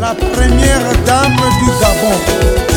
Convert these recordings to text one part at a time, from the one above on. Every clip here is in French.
la première dame du Gabon.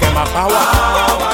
give my power. power.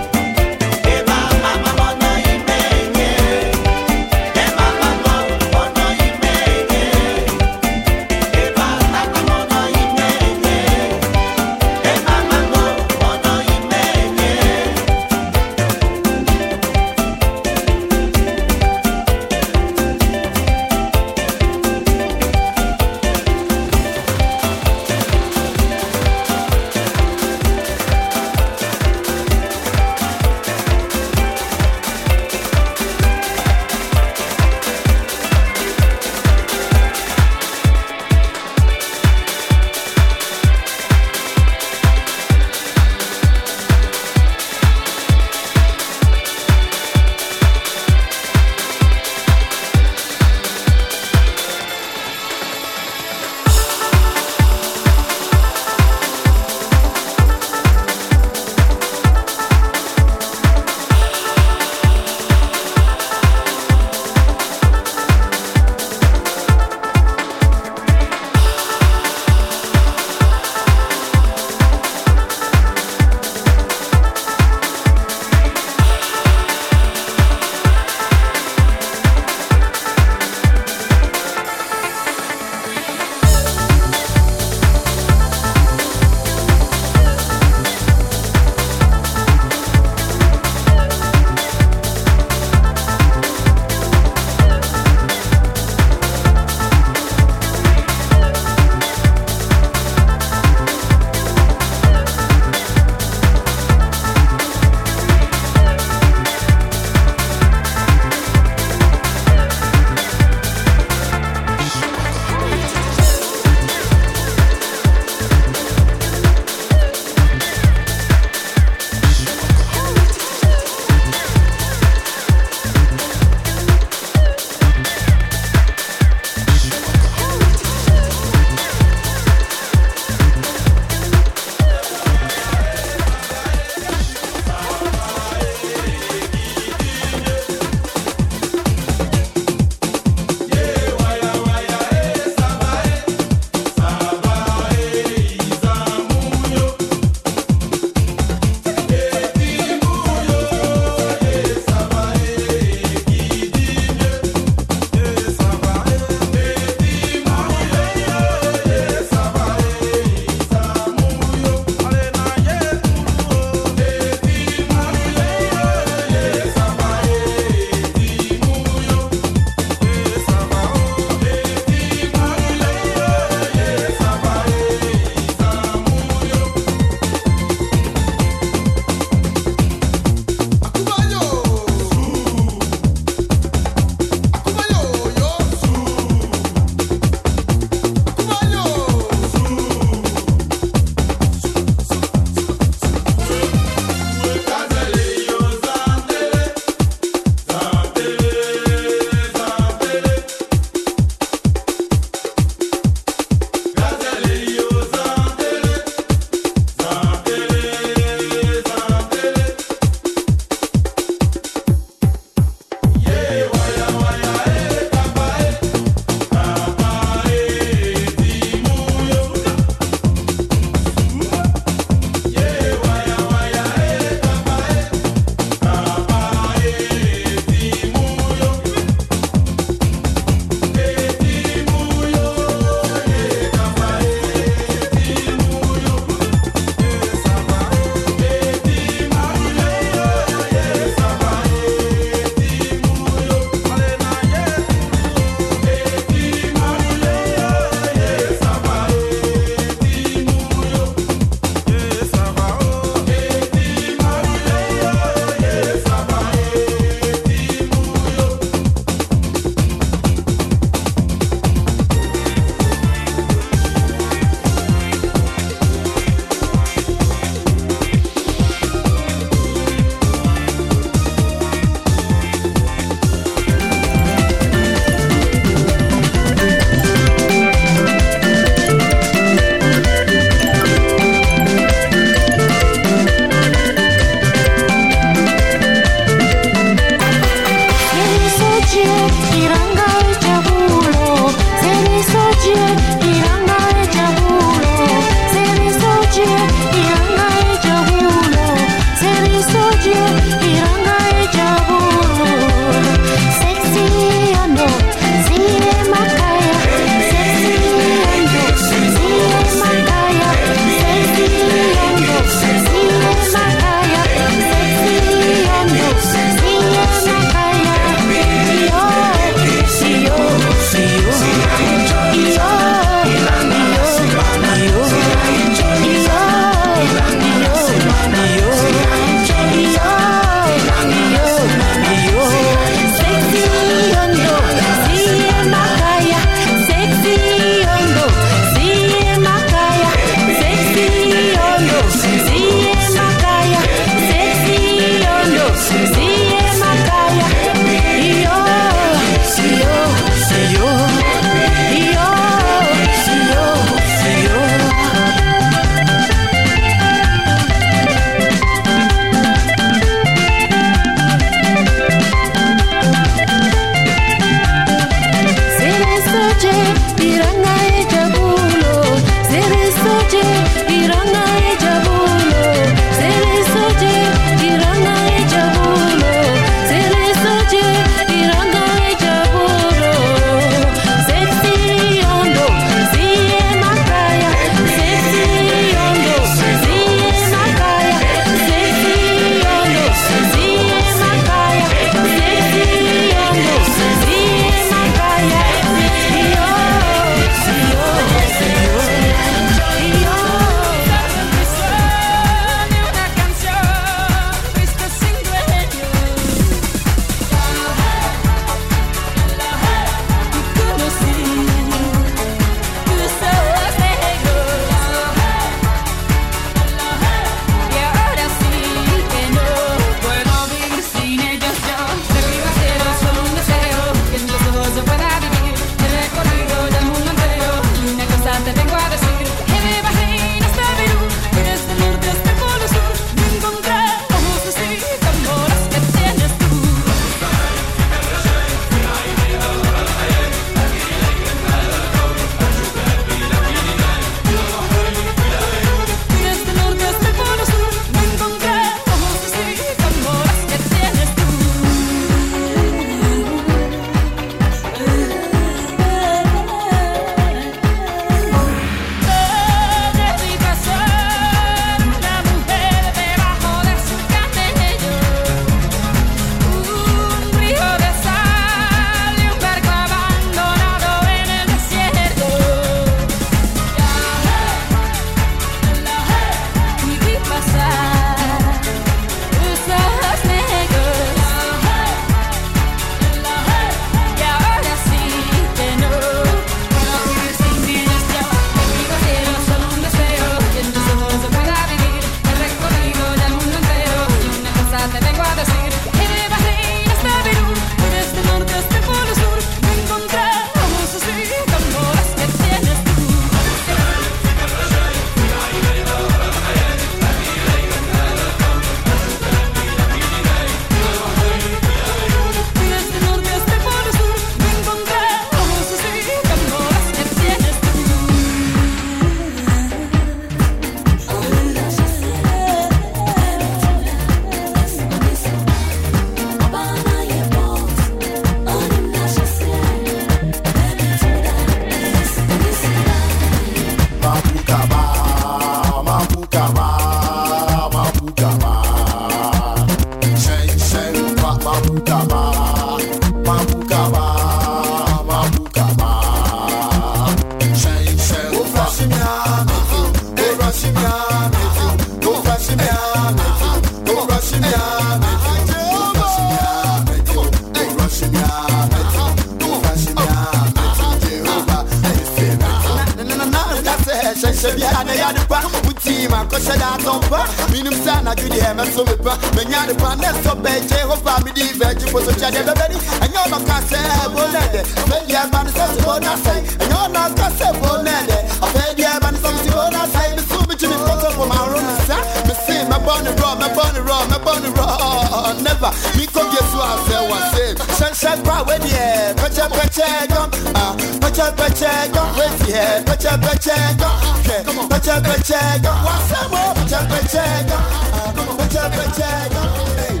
na gidi eme so me pa me nya de pa ne so be Jehovah me di veji po so chade be bedi enyo no ka se bo ne de me di e ban so so bo na sai enyo no ka se bo ne de ape di e ban so so bo na sai me su me chimi po so po ma ro me sa me si me born and raw me born and raw me born and raw. Never. Me ko bi so a se wa se shan shan bra we di e peche peche gum. Ah. Peche peche gum. We di e peche peche gum. Peche peche gum. Wa se mo peche peche gum. Ah. Put your, put your,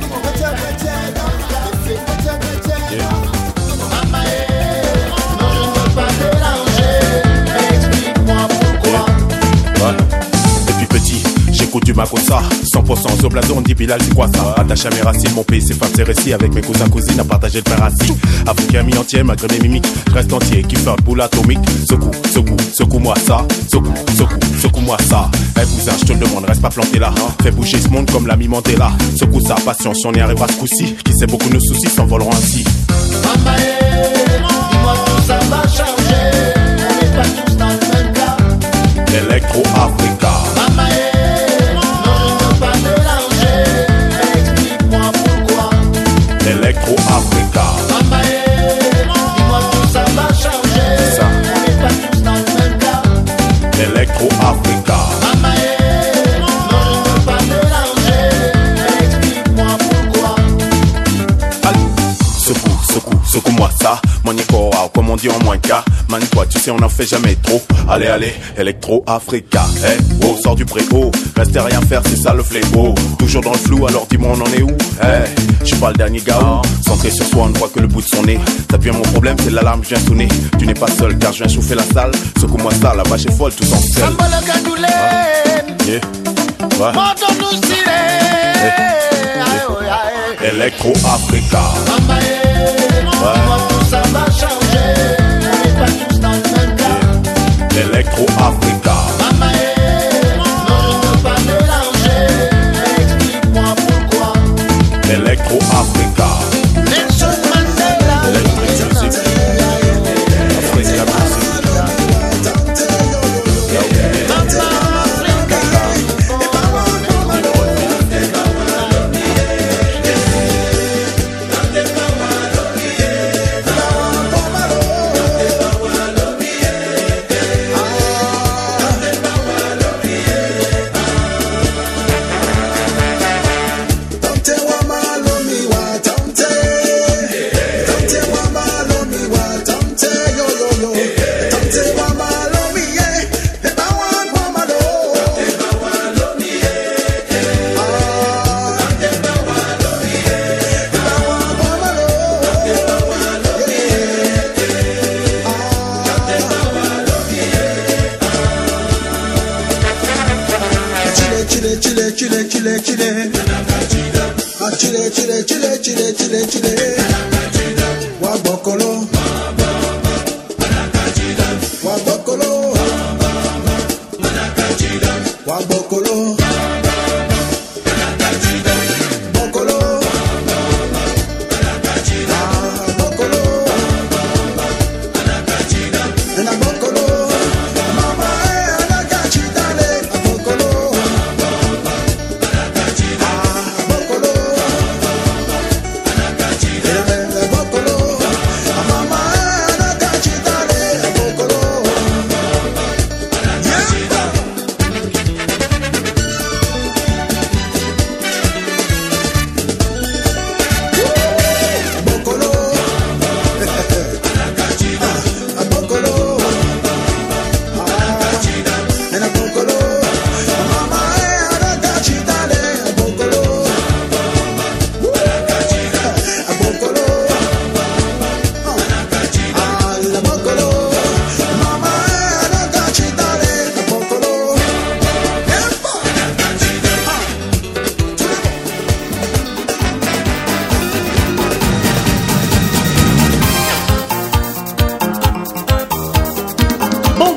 j'écoute du Makossa 100% Zoblazon, dit Bilal, c'est quoi ça? Attaché à mes racines, mon pays, c'est femmes, c'est récit. Avec mes cousins, cousines, à partager le père assis Africain mi-entier, malgré mes mimiques. Reste entier, qui fait un boule atomique. Secoue, secoue, secoue-moi ça. Secoue, secoue, secoue-moi ça. Eh cousin, je te le demande, reste pas planté là. Fais bouger ce monde comme l'ami Mandela. Secoue ça, patience, on y arrivera ce coup-ci. Qui sait beaucoup nos soucis s'envoleront ainsi. Dis-moi ça va changer. On pas tous dans le même cas. Electro-Africa. Mama ça. Manico, comme on dit en moins qu'à. Man, toi, tu sais, on n'en fait jamais trop. Allez, allez, Electro Africa. Eh, oh, sors du préau. Rester à rien faire, c'est ça le fléau. Toujours dans le flou, alors dis-moi, on en est où? Eh, je suis pas le dernier gars. Centré sur soi, on ne voit que le bout de son nez. Ça devient mon problème, c'est l'alarme, je viens sonner. Tu n'es pas seul, car je viens chauffer la salle. Secoue-moi ça, la vache est folle, tout en. Sambala Kadoulé, Yeah. Ouais. Electro Africa. Mama Electro Africa. Mama eh, non je veux pas mélanger. Explique-moi pourquoi. Electro Africa.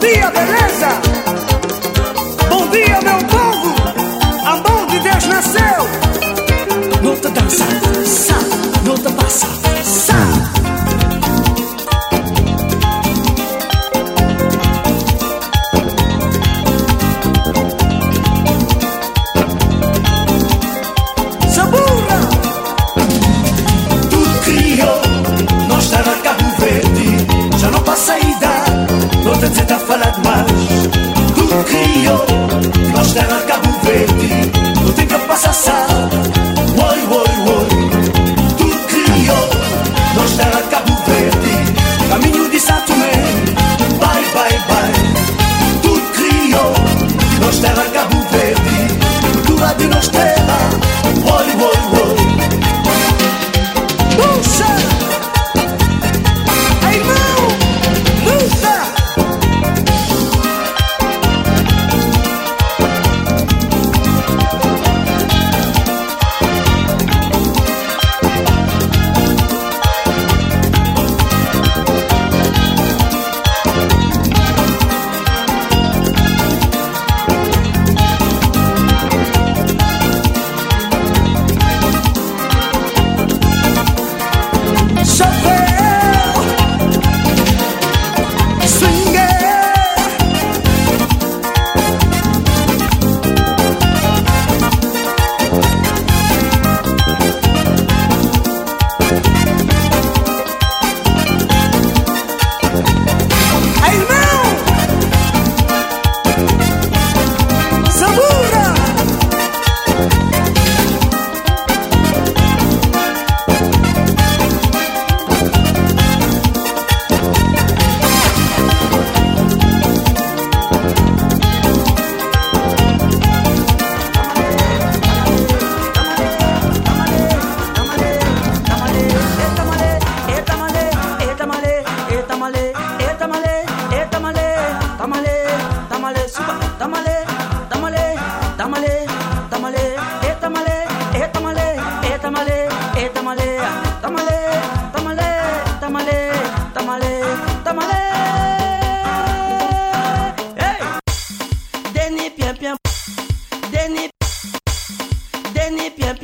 dia, beleza? Bom dia, meu povo! A mão de Deus nasceu! Nota tá dança, sa, nota tá passa.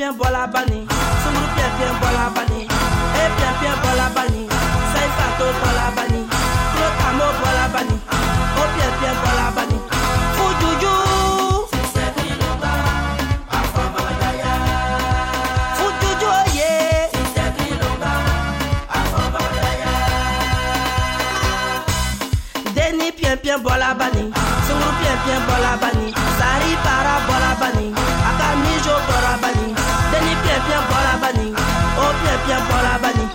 pian bola bani, sunguru pian pian bola bani, e eh pian pian bola bani, sai fato bola bani, protamo bola bani, o pian pian bola bani, oh, fujuju. Pian bola bani, sunguru pian pian bola bani, sari para bola bani, akami viens voir la vanille.